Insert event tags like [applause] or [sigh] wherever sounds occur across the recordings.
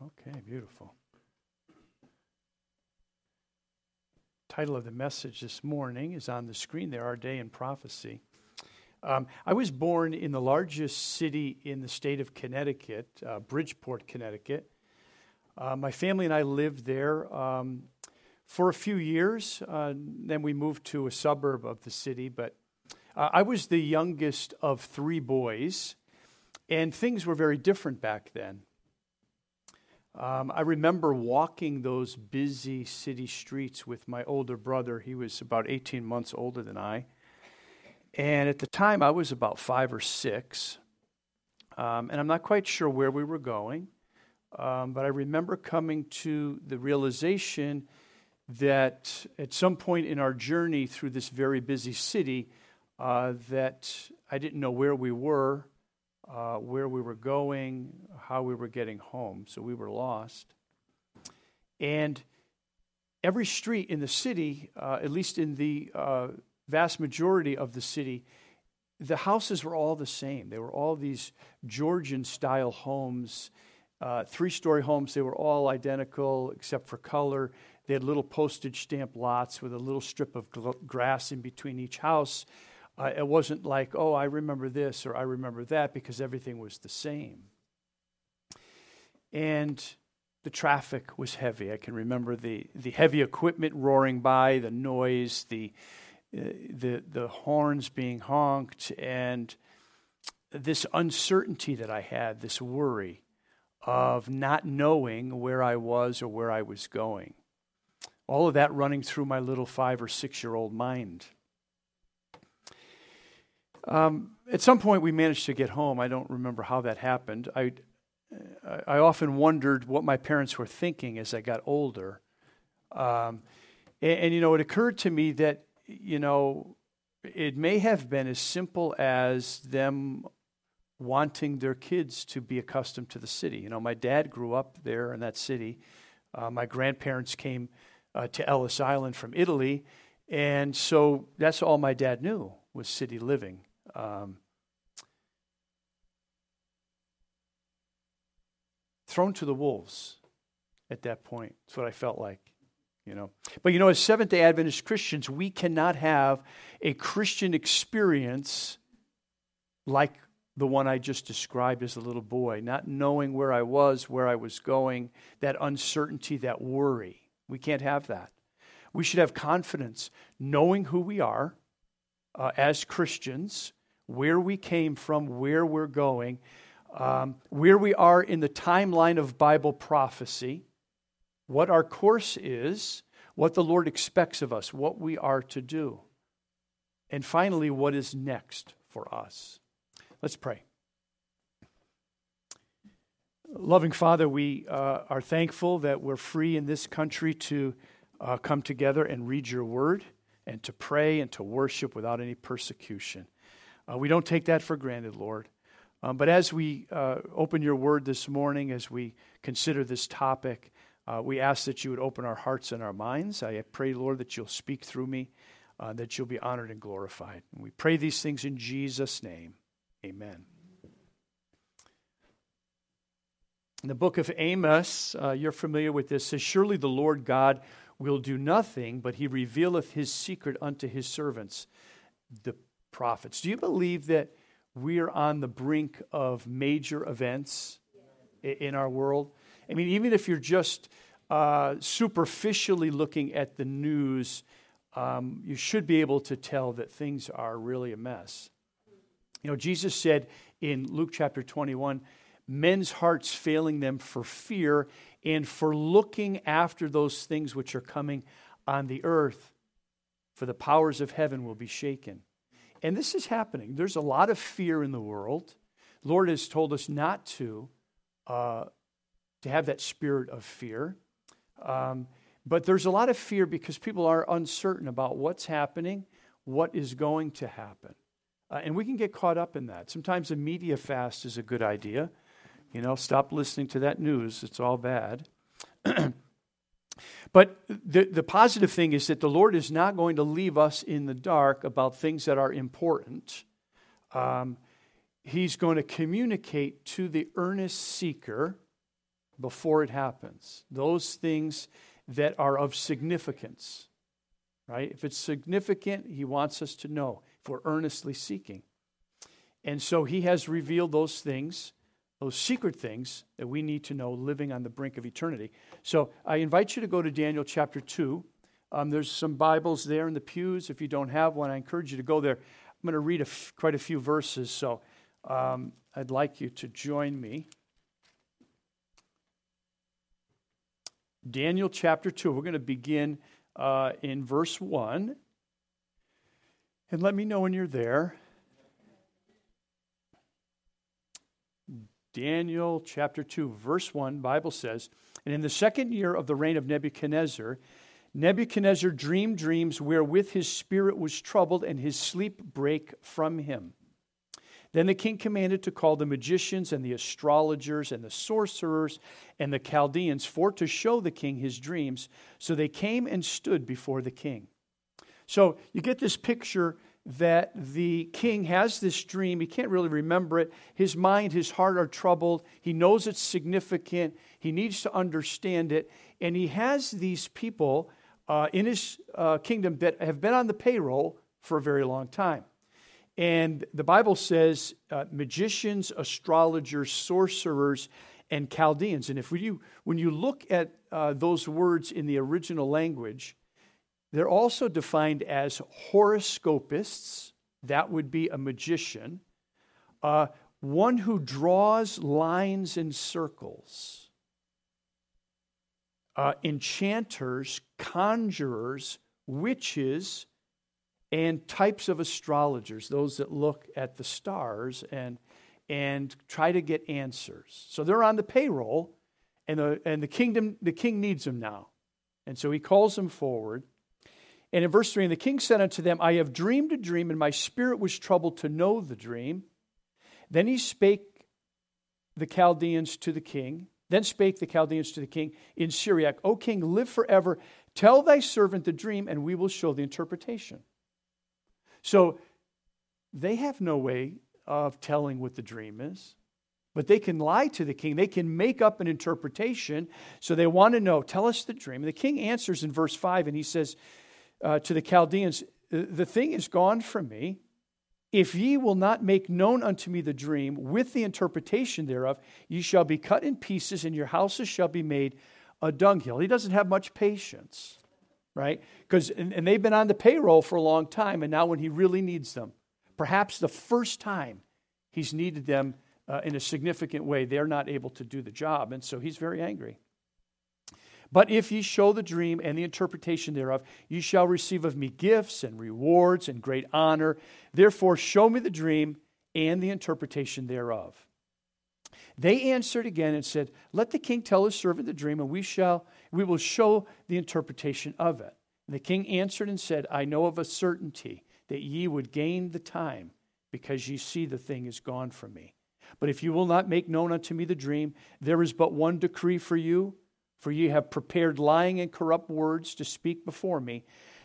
Okay, beautiful. Title of the message this morning is on the screen there Our Day in Prophecy. Um, I was born in the largest city in the state of Connecticut, uh, Bridgeport, Connecticut. Uh, my family and I lived there um, for a few years. Uh, then we moved to a suburb of the city. But uh, I was the youngest of three boys, and things were very different back then. Um, I remember walking those busy city streets with my older brother. He was about 18 months older than I. And at the time, I was about five or six. Um, and I'm not quite sure where we were going. Um, but I remember coming to the realization that at some point in our journey through this very busy city, uh, that I didn't know where we were uh, where we were going, how we were getting home. So we were lost. And every street in the city, uh, at least in the uh, vast majority of the city, the houses were all the same. They were all these Georgian style homes, uh, three story homes. They were all identical except for color. They had little postage stamp lots with a little strip of grass in between each house. Uh, it wasn't like, oh, I remember this or I remember that because everything was the same. And the traffic was heavy. I can remember the, the heavy equipment roaring by, the noise, the, uh, the, the horns being honked, and this uncertainty that I had, this worry of not knowing where I was or where I was going. All of that running through my little five or six year old mind. Um, at some point, we managed to get home. I don't remember how that happened. I, I often wondered what my parents were thinking as I got older. Um, and, and, you know, it occurred to me that, you know, it may have been as simple as them wanting their kids to be accustomed to the city. You know, my dad grew up there in that city. Uh, my grandparents came uh, to Ellis Island from Italy. And so that's all my dad knew was city living. Um, thrown to the wolves at that point. That's what I felt like, you know. But you know, as Seventh day Adventist Christians, we cannot have a Christian experience like the one I just described as a little boy, not knowing where I was, where I was going, that uncertainty, that worry. We can't have that. We should have confidence, knowing who we are uh, as Christians, where we came from, where we're going, um, where we are in the timeline of Bible prophecy, what our course is, what the Lord expects of us, what we are to do, and finally, what is next for us. Let's pray. Loving Father, we uh, are thankful that we're free in this country to uh, come together and read your word and to pray and to worship without any persecution. Uh, we don't take that for granted, Lord. Um, but as we uh, open your word this morning, as we consider this topic, uh, we ask that you would open our hearts and our minds. I pray, Lord, that you'll speak through me, uh, that you'll be honored and glorified. And we pray these things in Jesus' name. Amen. In the book of Amos, uh, you're familiar with this, says, Surely the Lord God will do nothing, but he revealeth his secret unto his servants, the prophets. Do you believe that we are on the brink of major events in our world? I mean, even if you're just uh, superficially looking at the news, um, you should be able to tell that things are really a mess. You know, Jesus said in Luke chapter 21 men's hearts failing them for fear and for looking after those things which are coming on the earth, for the powers of heaven will be shaken. And this is happening. There's a lot of fear in the world. Lord has told us not to, uh, to have that spirit of fear. Um, but there's a lot of fear because people are uncertain about what's happening, what is going to happen. Uh, and we can get caught up in that. Sometimes a media fast is a good idea. You know, stop listening to that news, it's all bad. [clears throat] But the, the positive thing is that the Lord is not going to leave us in the dark about things that are important. Um, he's going to communicate to the earnest seeker before it happens. Those things that are of significance, right? If it's significant, he wants us to know if we're earnestly seeking. And so he has revealed those things, those secret things that we need to know living on the brink of eternity. So I invite you to go to Daniel chapter 2. Um, there's some Bibles there in the pews. If you don't have one, I encourage you to go there. I'm going to read a f- quite a few verses, so um, I'd like you to join me. Daniel chapter 2. We're going to begin uh, in verse 1. And let me know when you're there. Daniel chapter 2, verse 1, Bible says, And in the second year of the reign of Nebuchadnezzar, Nebuchadnezzar dreamed dreams wherewith his spirit was troubled, and his sleep brake from him. Then the king commanded to call the magicians and the astrologers and the sorcerers and the Chaldeans for to show the king his dreams. So they came and stood before the king. So you get this picture that the king has this dream. He can't really remember it. His mind, his heart are troubled. He knows it's significant. He needs to understand it. And he has these people uh, in his uh, kingdom that have been on the payroll for a very long time. And the Bible says uh, magicians, astrologers, sorcerers, and Chaldeans. And if you, when you look at uh, those words in the original language, they're also defined as horoscopists, that would be a magician, uh, one who draws lines and circles, uh, enchanters, conjurers, witches, and types of astrologers, those that look at the stars and, and try to get answers. So they're on the payroll, and the, and the kingdom, the king needs them now. And so he calls them forward. And in verse 3, and the king said unto them, I have dreamed a dream, and my spirit was troubled to know the dream. Then he spake the Chaldeans to the king. Then spake the Chaldeans to the king in Syriac, O king, live forever. Tell thy servant the dream, and we will show the interpretation. So they have no way of telling what the dream is. But they can lie to the king. They can make up an interpretation. So they want to know, tell us the dream. And the king answers in verse 5, and he says uh, to the Chaldeans, The thing is gone from me. If ye will not make known unto me the dream with the interpretation thereof, ye shall be cut in pieces, and your houses shall be made a dunghill. He doesn't have much patience right? Because and, and they've been on the payroll for a long time, and now when he really needs them, perhaps the first time he's needed them uh, in a significant way, they're not able to do the job, and so he's very angry. But if ye show the dream and the interpretation thereof, ye shall receive of me gifts and rewards and great honor. Therefore, show me the dream and the interpretation thereof. They answered again and said, Let the king tell his servant the dream, and we shall we will show the interpretation of it. And the king answered and said, I know of a certainty that ye would gain the time, because ye see the thing is gone from me. But if you will not make known unto me the dream, there is but one decree for you, for ye have prepared lying and corrupt words to speak before me,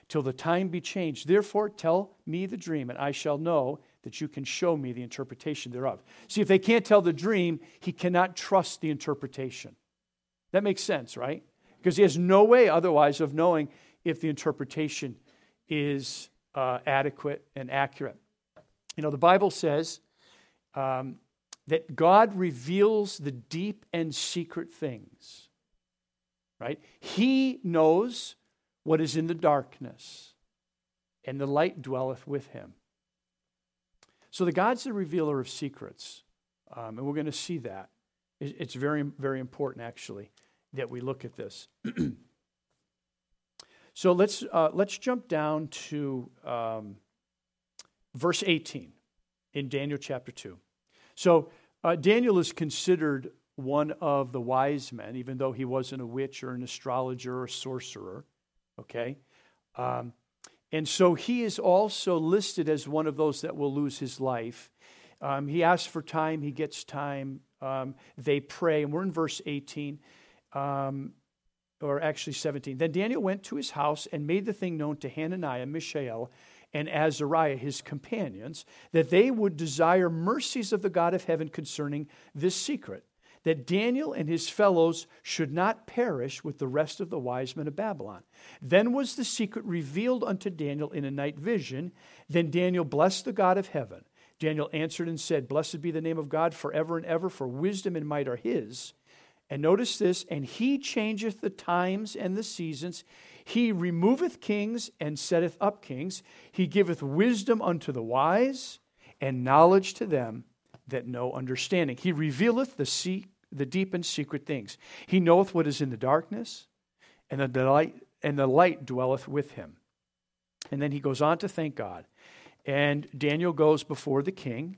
till the time be changed. Therefore, tell me the dream, and I shall know that you can show me the interpretation thereof. See, if they can't tell the dream, he cannot trust the interpretation. That makes sense, right? because he has no way otherwise of knowing if the interpretation is uh, adequate and accurate. You know, the Bible says um, that God reveals the deep and secret things, right? He knows what is in the darkness, and the light dwelleth with him. So the God's the revealer of secrets, um, and we're going to see that. It's very, very important, actually that we look at this. [clears throat] so let's, uh, let's jump down to um, verse 18 in Daniel chapter 2. So uh, Daniel is considered one of the wise men, even though he wasn't a witch or an astrologer or a sorcerer. Okay? Um, and so he is also listed as one of those that will lose his life. Um, he asks for time, he gets time. Um, they pray, and we're in verse 18 um, or actually 17. Then Daniel went to his house and made the thing known to Hananiah, Mishael, and Azariah, his companions, that they would desire mercies of the God of heaven concerning this secret. That Daniel and his fellows should not perish with the rest of the wise men of Babylon. Then was the secret revealed unto Daniel in a night vision. Then Daniel blessed the God of heaven. Daniel answered and said, Blessed be the name of God forever and ever, for wisdom and might are his. And notice this, and he changeth the times and the seasons. He removeth kings and setteth up kings. He giveth wisdom unto the wise and knowledge to them that know understanding. He revealeth the, se- the deep and secret things. He knoweth what is in the darkness, and the delight and the light dwelleth with him. And then he goes on to thank God. And Daniel goes before the king.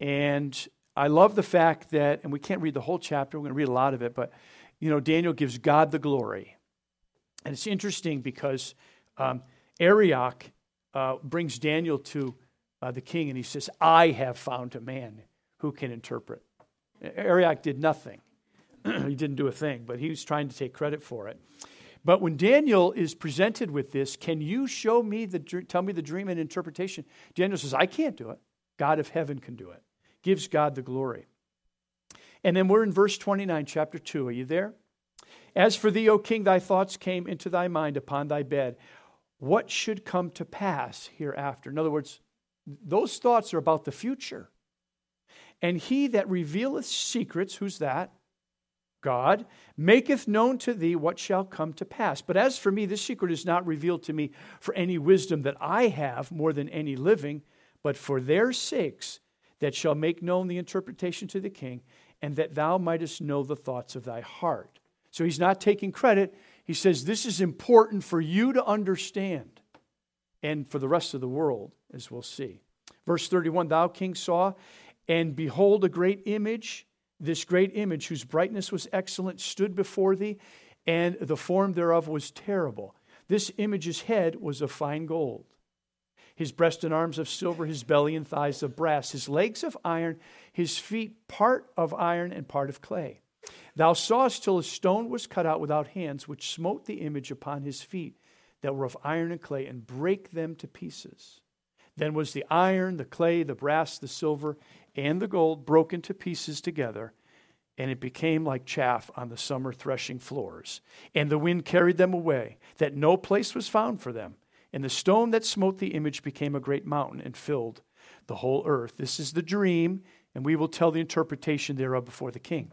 And I love the fact that, and we can't read the whole chapter, we're going to read a lot of it, but, you know, Daniel gives God the glory. And it's interesting because um, Arioch uh, brings Daniel to uh, the king and he says, I have found a man who can interpret. Arioch did nothing. [clears throat] he didn't do a thing, but he was trying to take credit for it. But when Daniel is presented with this, can you show me the tell me the dream and interpretation? Daniel says, I can't do it. God of heaven can do it. Gives God the glory. And then we're in verse 29, chapter 2. Are you there? As for thee, O king, thy thoughts came into thy mind upon thy bed. What should come to pass hereafter? In other words, those thoughts are about the future. And he that revealeth secrets, who's that? God, maketh known to thee what shall come to pass. But as for me, this secret is not revealed to me for any wisdom that I have more than any living, but for their sakes that shall make known the interpretation to the king, and that thou mightest know the thoughts of thy heart. So he's not taking credit. He says, This is important for you to understand and for the rest of the world, as we'll see. Verse 31 Thou, king, saw, and behold, a great image. This great image, whose brightness was excellent, stood before thee, and the form thereof was terrible. This image's head was of fine gold, his breast and arms of silver, his belly and thighs of brass, his legs of iron, his feet part of iron and part of clay. Thou sawest till a stone was cut out without hands, which smote the image upon his feet that were of iron and clay, and brake them to pieces. Then was the iron, the clay, the brass, the silver, and the gold broken to pieces together, and it became like chaff on the summer threshing floors. And the wind carried them away, that no place was found for them. And the stone that smote the image became a great mountain and filled the whole earth. This is the dream, and we will tell the interpretation thereof before the king.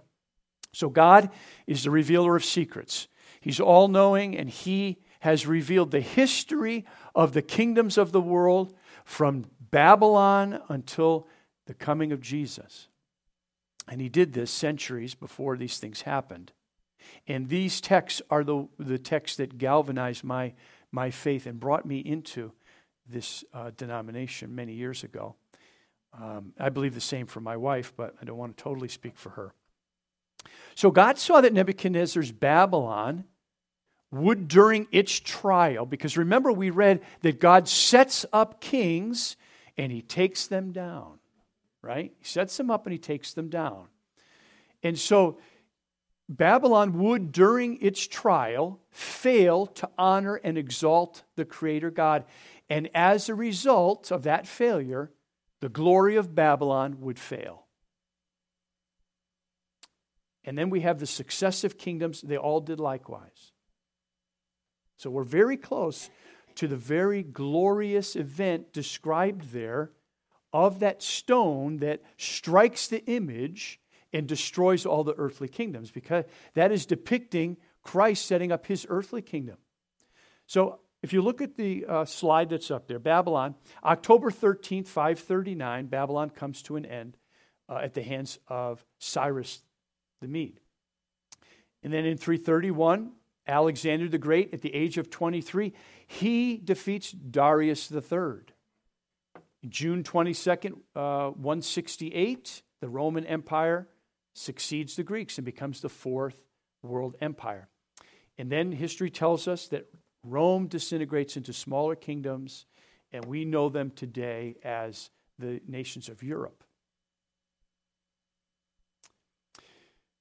So God is the revealer of secrets. He's all knowing and he has revealed the history of the kingdoms of the world from Babylon until the coming of Jesus. And he did this centuries before these things happened. And these texts are the, the texts that galvanized my, my faith and brought me into this uh, denomination many years ago. Um, I believe the same for my wife, but I don't want to totally speak for her. So God saw that Nebuchadnezzar's Babylon would, during its trial, because remember we read that God sets up kings and he takes them down, right? He sets them up and he takes them down. And so Babylon would, during its trial, fail to honor and exalt the Creator God. And as a result of that failure, the glory of Babylon would fail. And then we have the successive kingdoms, they all did likewise. So we're very close to the very glorious event described there of that stone that strikes the image and destroys all the earthly kingdoms, because that is depicting Christ setting up his earthly kingdom. So if you look at the uh, slide that's up there, Babylon, October 13th, 539, Babylon comes to an end uh, at the hands of Cyrus the Mede. And then in 331, Alexander the Great, at the age of 23, he defeats Darius III. June 22nd, uh, 168, the Roman Empire succeeds the Greeks and becomes the fourth world empire. And then history tells us that Rome disintegrates into smaller kingdoms, and we know them today as the nations of Europe.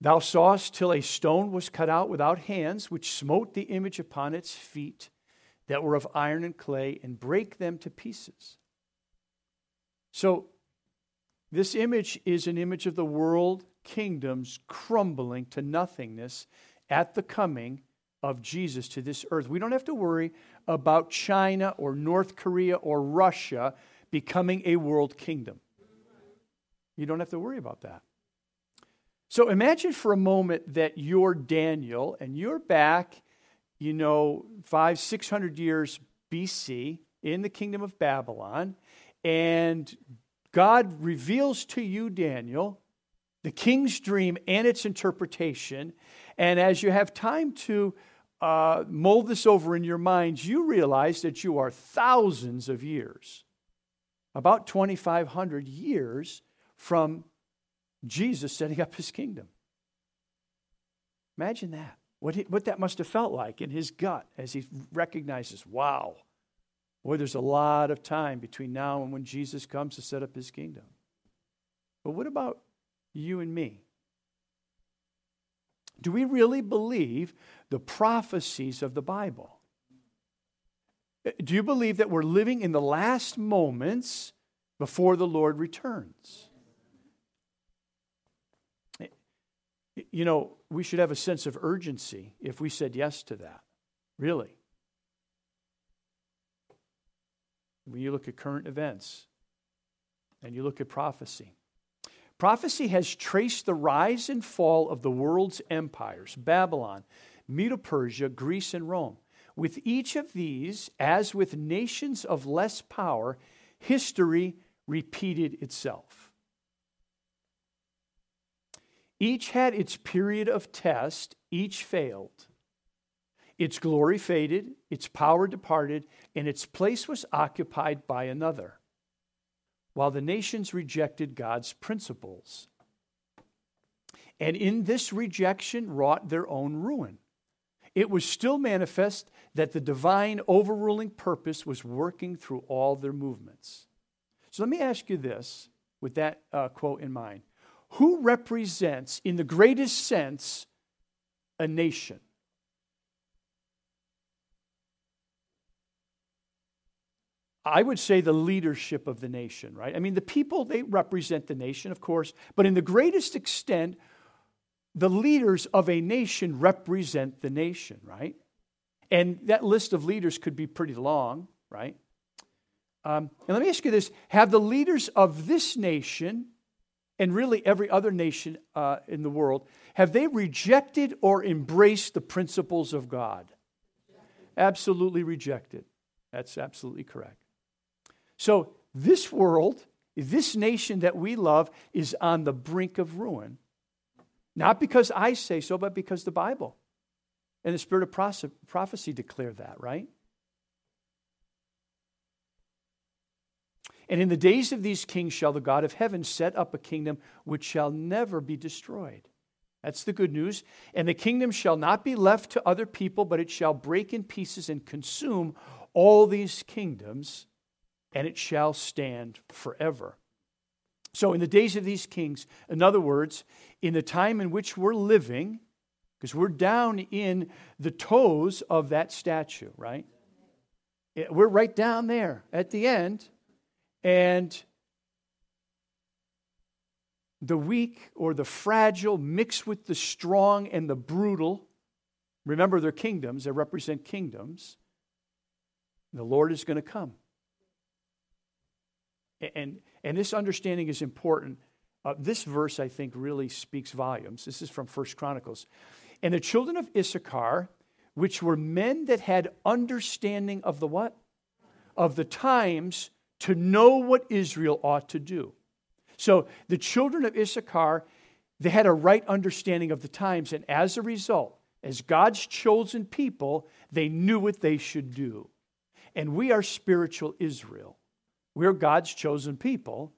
Thou sawest till a stone was cut out without hands, which smote the image upon its feet that were of iron and clay, and brake them to pieces. So, this image is an image of the world kingdoms crumbling to nothingness at the coming of Jesus to this earth. We don't have to worry about China or North Korea or Russia becoming a world kingdom. You don't have to worry about that. So imagine for a moment that you're Daniel and you're back, you know, five, six hundred years BC in the kingdom of Babylon, and God reveals to you, Daniel, the king's dream and its interpretation. And as you have time to uh, mold this over in your minds, you realize that you are thousands of years, about 2,500 years from Jesus setting up his kingdom. Imagine that. What, he, what that must have felt like in his gut as he recognizes, wow, boy, there's a lot of time between now and when Jesus comes to set up his kingdom. But what about you and me? Do we really believe the prophecies of the Bible? Uh, do you believe that we're living in the last moments before the Lord returns? You know, we should have a sense of urgency if we said yes to that. Really. When you look at current events and you look at prophecy, prophecy has traced the rise and fall of the world's empires Babylon, Medo Persia, Greece, and Rome. With each of these, as with nations of less power, history repeated itself. Each had its period of test, each failed. Its glory faded, its power departed, and its place was occupied by another, while the nations rejected God's principles. And in this rejection wrought their own ruin. It was still manifest that the divine overruling purpose was working through all their movements. So let me ask you this with that uh, quote in mind who represents, in the greatest sense, a nation? I would say the leadership of the nation, right? I mean, the people, they represent the nation, of course, but in the greatest extent, the leaders of a nation represent the nation, right? And that list of leaders could be pretty long, right? Um, and let me ask you this Have the leaders of this nation and really every other nation uh, in the world, have they rejected or embraced the principles of God? Absolutely rejected. That's absolutely correct. So, this world, this nation that we love, is on the brink of ruin. Not because I say so, but because the Bible and the spirit of prophecy declare that, right? And in the days of these kings shall the God of heaven set up a kingdom which shall never be destroyed. That's the good news. And the kingdom shall not be left to other people, but it shall break in pieces and consume all these kingdoms, and it shall stand forever. So, in the days of these kings, in other words, in the time in which we're living, because we're down in the toes of that statue, right? We're right down there at the end. And the weak or the fragile mixed with the strong and the brutal. Remember, they're kingdoms, they represent kingdoms. The Lord is going to come. And, and this understanding is important. Uh, this verse, I think, really speaks volumes. This is from First Chronicles. And the children of Issachar, which were men that had understanding of the what? Of the times to know what Israel ought to do. So the children of Issachar, they had a right understanding of the times, and as a result, as God's chosen people, they knew what they should do. And we are spiritual Israel. We're God's chosen people.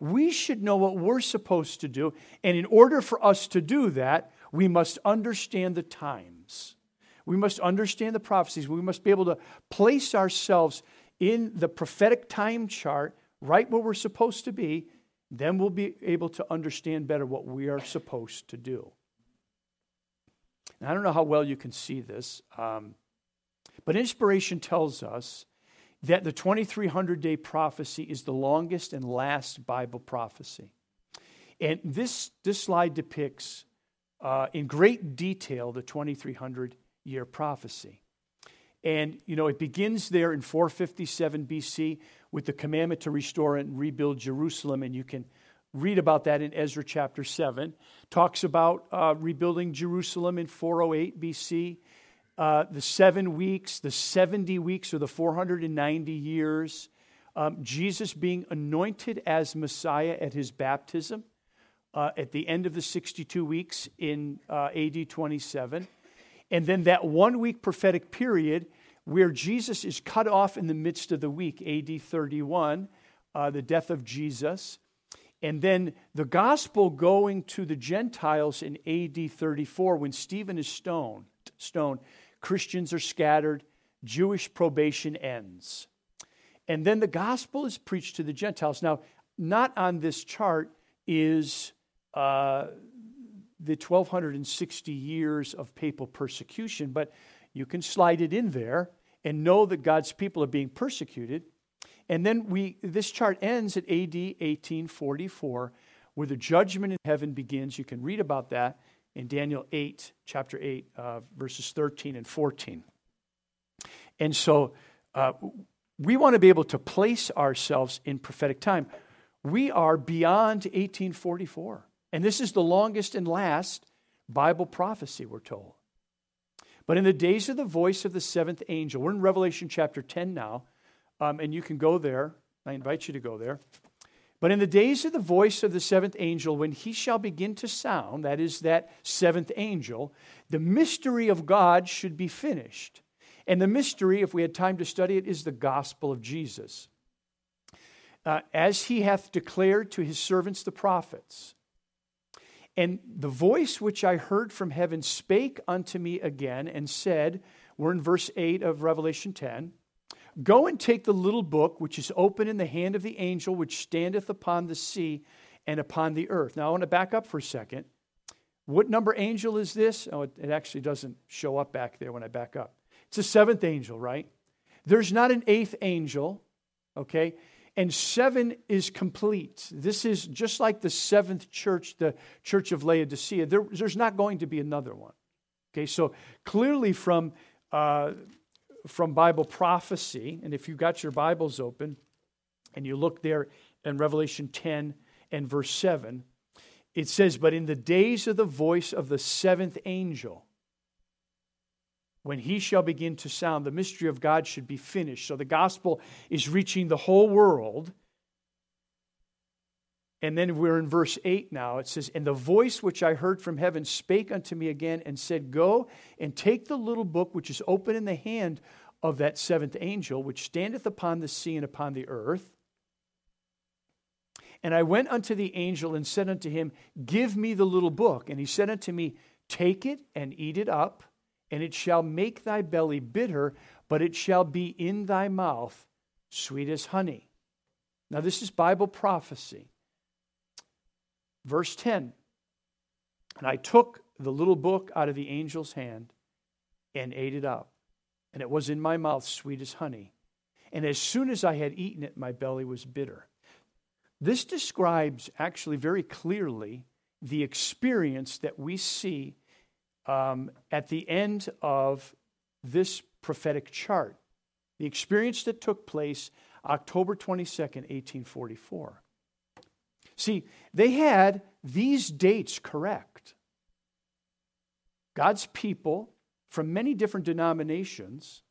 We should know what we're supposed to do. And in order for us to do that, we must understand the times. We must understand the prophecies. We must be able to place ourselves in the prophetic time chart, right where we're supposed to be, then we'll be able to understand better what we are supposed to do. I don't know how well you can see this, um, but inspiration tells us that the 2300 day prophecy is the longest and last Bible prophecy. And this, this slide depicts uh, in great detail the 2300 year prophecy. And, you know, it begins there in 457 BC with the commandment to restore and rebuild Jerusalem. And you can read about that in Ezra chapter 7. Talks about uh, rebuilding Jerusalem in 408 BC. Uh, the seven weeks, the 70 weeks, or the 490 years. Um, Jesus being anointed as Messiah at his baptism uh, at the end of the 62 weeks in uh, AD 27. And then that one week prophetic period where Jesus is cut off in the midst of the week, AD 31, uh, the death of Jesus. And then the gospel going to the Gentiles in AD 34 when Stephen is stoned. stoned. Christians are scattered, Jewish probation ends. And then the gospel is preached to the Gentiles. Now, not on this chart is uh, the 1260 years of papal persecution, but you can slide it in there and know that God's people are being persecuted. And then we, this chart ends at AD 1844, where the judgment in heaven begins. You can read about that in Daniel 8, chapter 8, uh, verses 13 and 14. And so uh, we want to be able to place ourselves in prophetic time. We are beyond 1844. And this is the longest and last Bible prophecy, we're told. But in the days of the voice of the seventh angel, we're in Revelation chapter 10 now, um, and you can go there. I invite you to go there. But in the days of the voice of the seventh angel, when he shall begin to sound, that is, that seventh angel, the mystery of God should be finished. And the mystery, if we had time to study it, is the gospel of Jesus. Uh, as he hath declared to his servants the prophets, and the voice which I heard from heaven spake unto me again and said, We're in verse 8 of Revelation 10 Go and take the little book which is open in the hand of the angel which standeth upon the sea and upon the earth. Now I want to back up for a second. What number angel is this? Oh, it, it actually doesn't show up back there when I back up. It's a seventh angel, right? There's not an eighth angel, okay? and seven is complete. This is just like the seventh church, the church of Laodicea. There, there's not going to be another one. Okay, so clearly from, uh, from Bible prophecy, and if you've got your Bibles open and you look there in Revelation 10 and verse 7, it says, But in the days of the voice of the seventh angel, when he shall begin to sound, the mystery of God should be finished. So the gospel is reaching the whole world. And then we're in verse 8 now. It says, And the voice which I heard from heaven spake unto me again and said, Go and take the little book which is open in the hand of that seventh angel, which standeth upon the sea and upon the earth. And I went unto the angel and said unto him, Give me the little book. And he said unto me, Take it and eat it up and it shall make thy belly bitter, but it shall be in thy mouth sweet as honey. Now, this is Bible prophecy. Verse 10 And I took the little book out of the angel's hand and ate it up, and it was in my mouth sweet as honey. And as soon as I had eaten it, my belly was bitter. This describes actually very clearly the experience that we see um, at the end of this prophetic chart, the experience that took place October 22nd, 1844. See, they had these dates correct. God's people from many different denominations,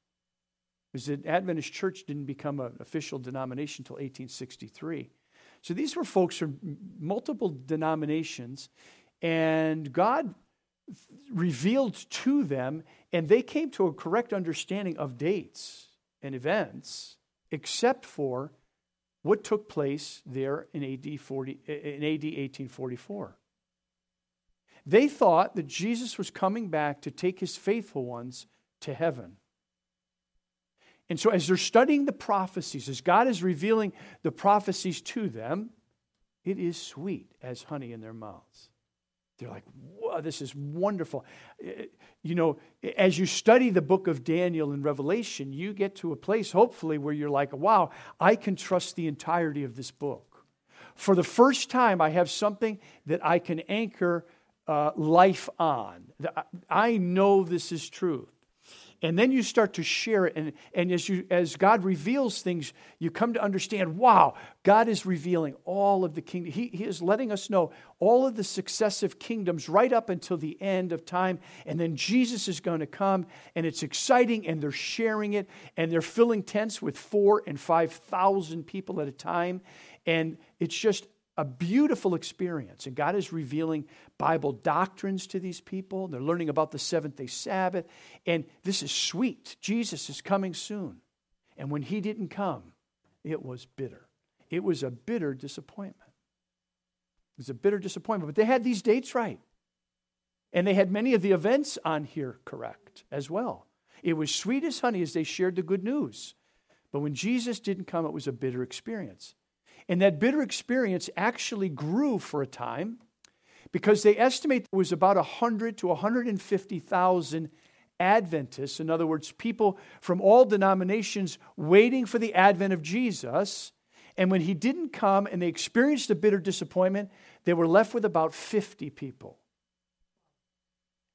because the Adventist church didn't become an official denomination until 1863. So these were folks from multiple denominations, and God revealed to them, and they came to a correct understanding of dates and events, except for what took place there in AD, 40, in AD 1844. They thought that Jesus was coming back to take his faithful ones to heaven. And so, as they're studying the prophecies, as God is revealing the prophecies to them, it is sweet as honey in their mouths. They're like, wow, this is wonderful. Eh, you know, as you study the book of Daniel and Revelation, you get to a place, hopefully, where you're like, wow, I can trust the entirety of this book. for the first time, I have something that I can anchor uh, life on. I know this is truth. And then you start to share it. And, and as, you, as God reveals things, you come to understand wow, God is revealing all of the kingdom. He, he is letting us know all of the successive kingdoms right up until the end of time. And then Jesus is going to come, and it's exciting, and they're sharing it, and they're filling tents with four and 5,000 people at a time. And it's just a beautiful experience. And God is revealing Bible doctrines to these people. They're learning about the seventh day Sabbath. And this is sweet. Jesus is coming soon. And when he didn't come, it was bitter. It was a bitter disappointment. It was a bitter disappointment. But they had these dates right. And they had many of the events on here correct as well. It was sweet as honey as they shared the good news. But when Jesus didn't come, it was a bitter experience. And that bitter experience actually grew for a time because they estimate there was about 100 to 150,000 Adventists, in other words, people from all denominations waiting for the advent of Jesus. And when he didn't come and they experienced a bitter disappointment, they were left with about 50 people.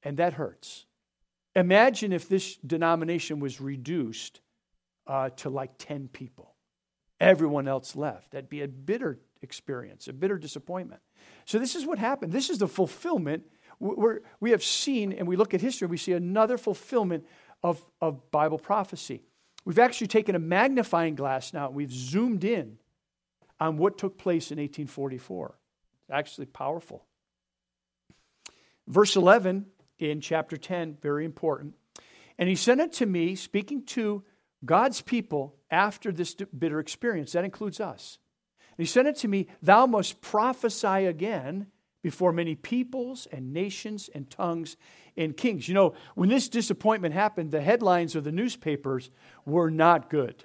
And that hurts. Imagine if this denomination was reduced uh, to like 10 people everyone else left. That'd be a bitter experience, a bitter disappointment. So, this is what happened. This is the fulfillment. We're, we have seen, and we look at history, we see another fulfillment of, of Bible prophecy. We've actually taken a magnifying glass now, and we've zoomed in on what took place in 1844. It's Actually, powerful. Verse 11 in chapter 10, very important. And he sent it to me, speaking to God's people after this bitter experience. That includes us. And he sent it to me Thou must prophesy again before many peoples and nations and tongues and kings. You know, when this disappointment happened, the headlines of the newspapers were not good.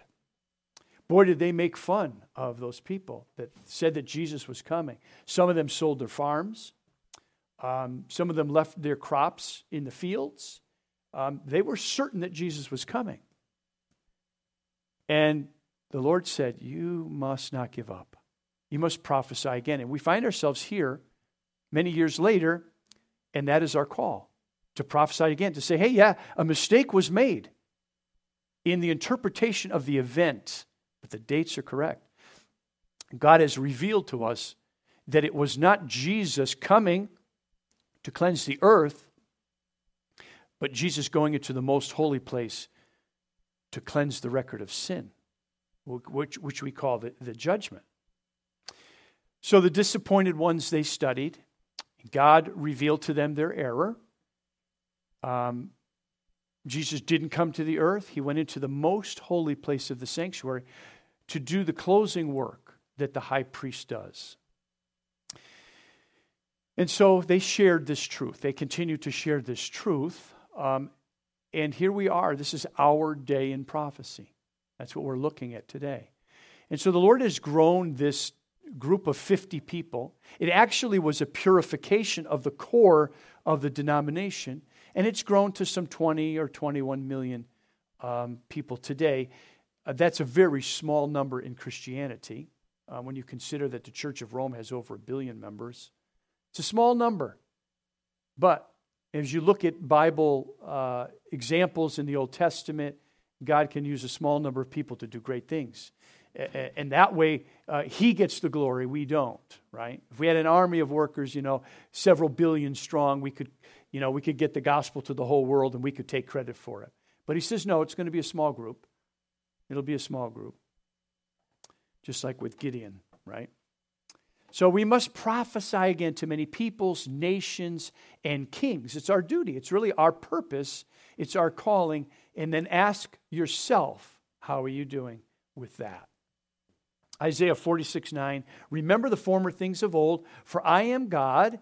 Boy, did they make fun of those people that said that Jesus was coming. Some of them sold their farms, um, some of them left their crops in the fields. Um, they were certain that Jesus was coming. And the Lord said, You must not give up. You must prophesy again. And we find ourselves here many years later, and that is our call to prophesy again, to say, Hey, yeah, a mistake was made in the interpretation of the event, but the dates are correct. God has revealed to us that it was not Jesus coming to cleanse the earth, but Jesus going into the most holy place to cleanse the record of sin, which, which we call the, the judgment. So the disappointed ones they studied, God revealed to them their error. Um, Jesus didn't come to the earth, he went into the most holy place of the sanctuary to do the closing work that the high priest does. And so they shared this truth. They continue to share this truth. Um, and here we are. This is our day in prophecy. That's what we're looking at today. And so the Lord has grown this group of 50 people. It actually was a purification of the core of the denomination, and it's grown to some 20 or 21 million um, people today. Uh, that's a very small number in Christianity uh, when you consider that the Church of Rome has over a billion members. It's a small number, but as you look at Bible uh, examples in the Old Testament, God can use a small number of people to do great things. And that way, uh, He gets the glory, we don't, right? If we had an army of workers, you know, several billion strong, we could, you know, we could get the gospel to the whole world and we could take credit for it. But He says, no, it's going to be a small group. It'll be a small group. Just like with Gideon, right? So we must prophesy again to many peoples, nations, and kings. It's our duty. It's really our purpose. It's our calling. And then ask yourself, how are you doing with that? Isaiah 46 9. Remember the former things of old, for I am God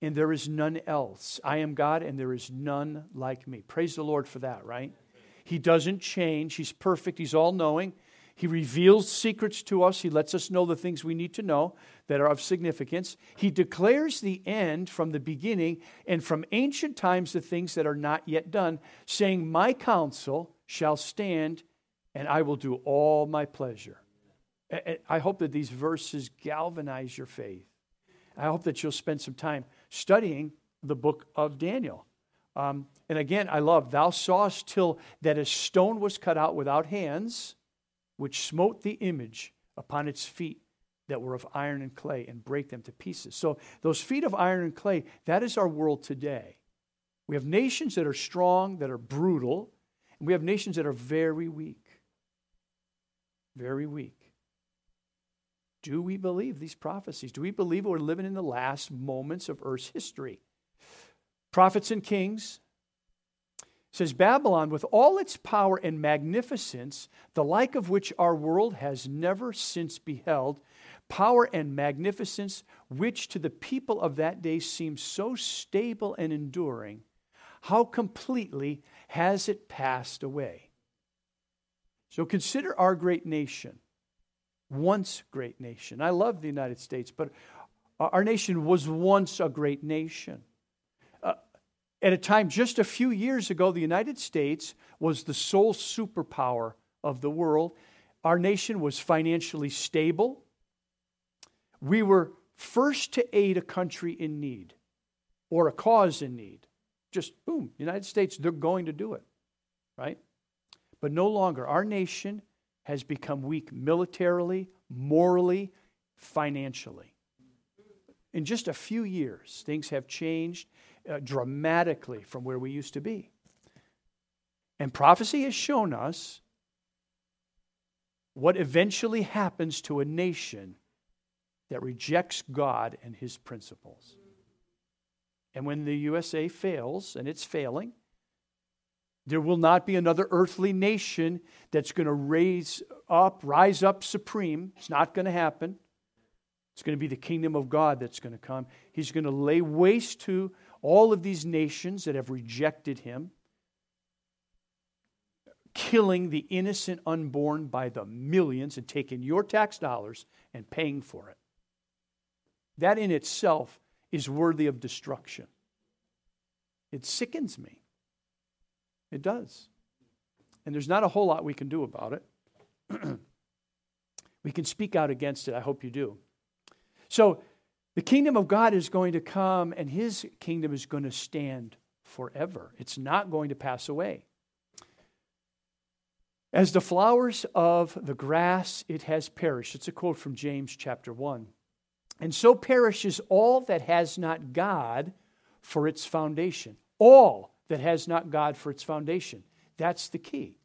and there is none else. I am God and there is none like me. Praise the Lord for that, right? He doesn't change. He's perfect. He's all knowing. He reveals secrets to us. He lets us know the things we need to know that are of significance. He declares the end from the beginning and from ancient times the things that are not yet done, saying, My counsel shall stand and I will do all my pleasure. I hope that these verses galvanize your faith. I hope that you'll spend some time studying the book of Daniel. Um, and again, I love, thou sawest till that a stone was cut out without hands, which smote the image upon its feet that were of iron and clay and break them to pieces. So, those feet of iron and clay, that is our world today. We have nations that are strong, that are brutal, and we have nations that are very weak. Very weak. Do we believe these prophecies? Do we believe we're living in the last moments of Earth's history? Prophets and Kings says Babylon, with all its power and magnificence, the like of which our world has never since beheld, power and magnificence which to the people of that day seemed so stable and enduring, how completely has it passed away? So consider our great nation, once great nation. I love the United States, but our nation was once a great nation. Uh, at a time just a few years ago, the United States was the sole superpower of the world. Our nation was financially stable. We were first to aid a country in need or a cause in need. Just boom, United States, they're going to do it, right? But no longer. Our nation has become weak militarily, morally, financially. In just a few years, things have changed uh, dramatically from where we used to be. And prophecy has shown us what eventually happens to a nation that rejects God and his principles. And when the USA fails, and it's failing, there will not be another earthly nation that's going to raise up, rise up supreme. It's not going to happen. It's going to be the kingdom of God that's going to come. He's going to lay waste to all of these nations that have rejected him, killing the innocent unborn by the millions and taking your tax dollars and paying for it. That in itself is worthy of destruction. It sickens me. It does. And there's not a whole lot we can do about it. [clears throat] we can speak out against it. I hope you do. So, the kingdom of God is going to come, and his kingdom is going to stand forever. It's not going to pass away. As the flowers of the grass, it has perished. It's a quote from James chapter 1. And so perishes all that has not God for its foundation. All that has not God for its foundation. That's the key.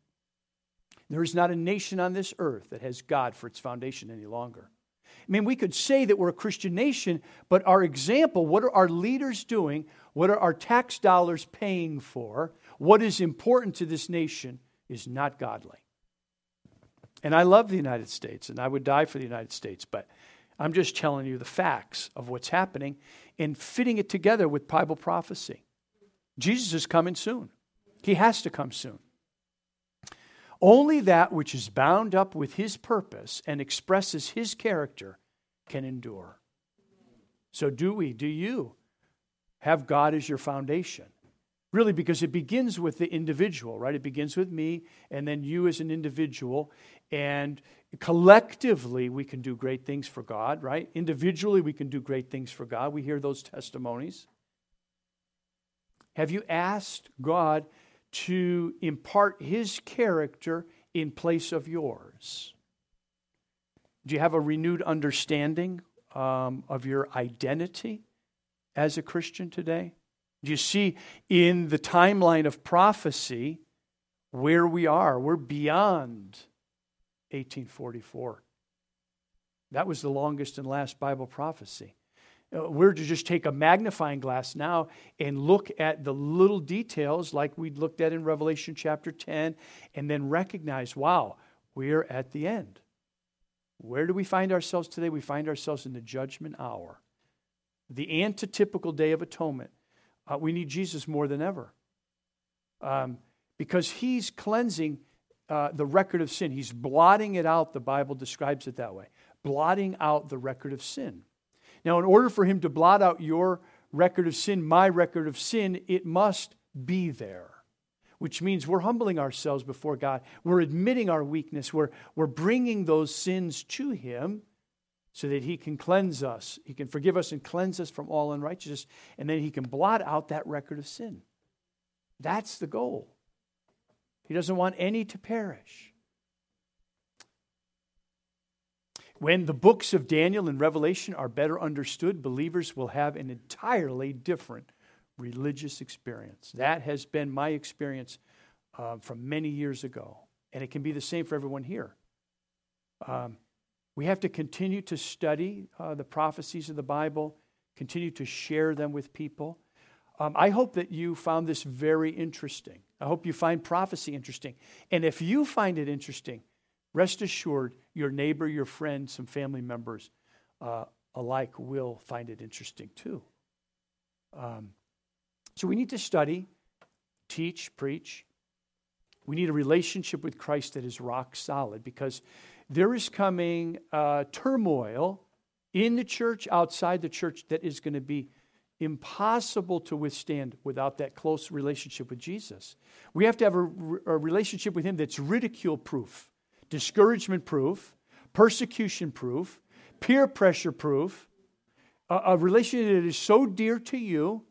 There is not a nation on this earth that has God for its foundation any longer. I mean, we could say that we're a Christian nation, but our example, what are our leaders doing? What are our tax dollars paying for? What is important to this nation is not godly. And I love the United States, and I would die for the United States, but I'm just telling you the facts of what's happening and fitting it together with Bible prophecy. Jesus is coming soon. He has to come soon. Only that which is bound up with his purpose and expresses his character can endure. So, do we, do you have God as your foundation? Really, because it begins with the individual, right? It begins with me and then you as an individual. And collectively, we can do great things for God, right? Individually, we can do great things for God. We hear those testimonies. Have you asked God to impart His character in place of yours? Do you have a renewed understanding um, of your identity as a Christian today? Do you see in the timeline of prophecy where we are? We're beyond 1844. That was the longest and last Bible prophecy. Uh, we're to just take a magnifying glass now and look at the little details like we looked at in Revelation chapter 10 and then recognize, wow, we're at the end. Where do we find ourselves today? We find ourselves in the judgment hour, the antitypical day of atonement. Uh, we need Jesus more than ever um, because he's cleansing uh, the record of sin. He's blotting it out, the Bible describes it that way, blotting out the record of sin. Now, in order for him to blot out your record of sin, my record of sin, it must be there. which means we're humbling ourselves before God. We're admitting our weakness. We're, we're bringing those sins to Him so that He can cleanse us. He can forgive us and cleanse us from all unrighteousness, and then He can blot out that record of sin. That's the goal. He doesn't want any to perish. When the books of Daniel and Revelation are better understood, believers will have an entirely different religious experience. That has been my experience uh, from many years ago, and it can be the same for everyone here. Um, we have to continue to study uh, the prophecies of the Bible, continue to share them with people. Um, I hope that you found this very interesting. I hope you find prophecy interesting. And if you find it interesting, rest assured your neighbor, your friend, some family members uh, alike will find it interesting too. Um, so we need to study, teach, preach. We need a relationship with Christ that is rock solid because there is coming uh, turmoil in the church, outside the church, that is going to be impossible to withstand without that close relationship with Jesus. We have to have a, a relationship with Him that's ridicule proof, discouragement proof, persecution proof, peer pressure proof, a, a relationship that is so dear to you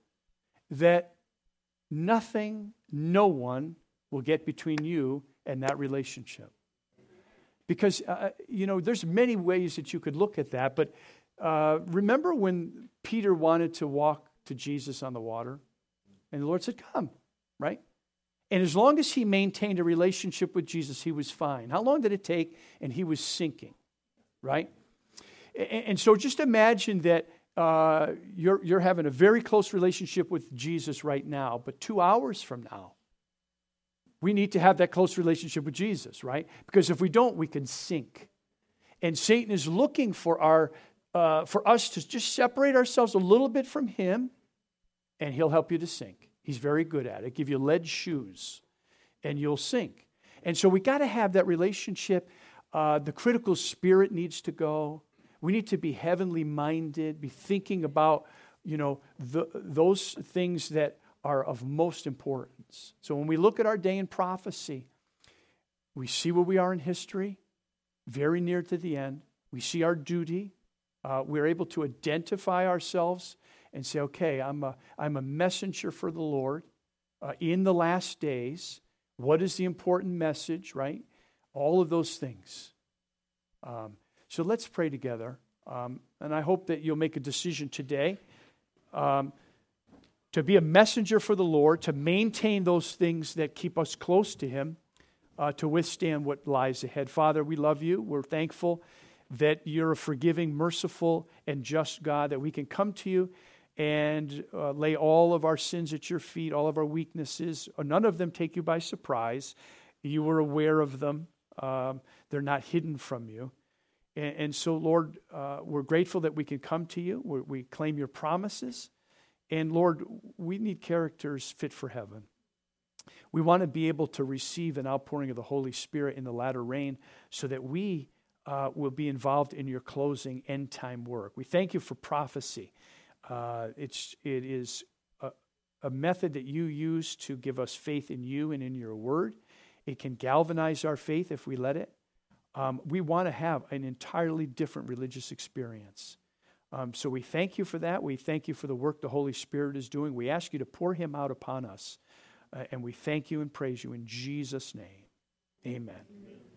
that nothing, no one will get between you and that relationship. Because, uh, you know, there's many ways that you could look at that, but uh, remember when Peter wanted to walk to Jesus on the water? And the Lord said, Come, right? And as long as he maintained a relationship with Jesus, he was fine. How long did it take? And he was sinking, right? And, and so just imagine that uh, you're, you're having a very close relationship with Jesus right now, but two hours from now, we need to have that close relationship with Jesus, right? Because if we don't, we can sink. And Satan is looking for, our, uh, for us to just separate ourselves a little bit from him, and he'll help you to sink. He's very good at it. Give you lead shoes, and you'll sink. And so we got to have that relationship. Uh, the critical spirit needs to go. We need to be heavenly minded, be thinking about, you know, the, those things that are of most importance. So when we look at our day in prophecy, we see where we are in history, very near to the end. We see our duty. Uh, we're able to identify ourselves and say, okay, I'm a, I'm a messenger for the Lord uh, in the last days. What is the important message, right? All of those things. Um, so let's pray together. Um, and I hope that you'll make a decision today um, to be a messenger for the Lord, to maintain those things that keep us close to Him, uh, to withstand what lies ahead. Father, we love you. We're thankful that you're a forgiving, merciful, and just God, that we can come to you and uh, lay all of our sins at your feet, all of our weaknesses. None of them take you by surprise. You were aware of them, um, they're not hidden from you. And, and so, Lord, uh, we're grateful that we can come to you. we we claim your promises. And Lord, we need characters fit for heaven. We want to be able to receive an outpouring of the Holy Spirit in the latter rain so that we uh, will be involved in your closing end time work. We thank you for prophecy. Uh, it's, it is a, a method that you use to give us faith in you and in your word. It can galvanize our faith if we let it. Um, we want to have an entirely different religious experience. Um, so we thank you for that. We thank you for the work the Holy Spirit is doing. We ask you to pour him out upon us. Uh, and we thank you and praise you in Jesus' name. Amen. Amen.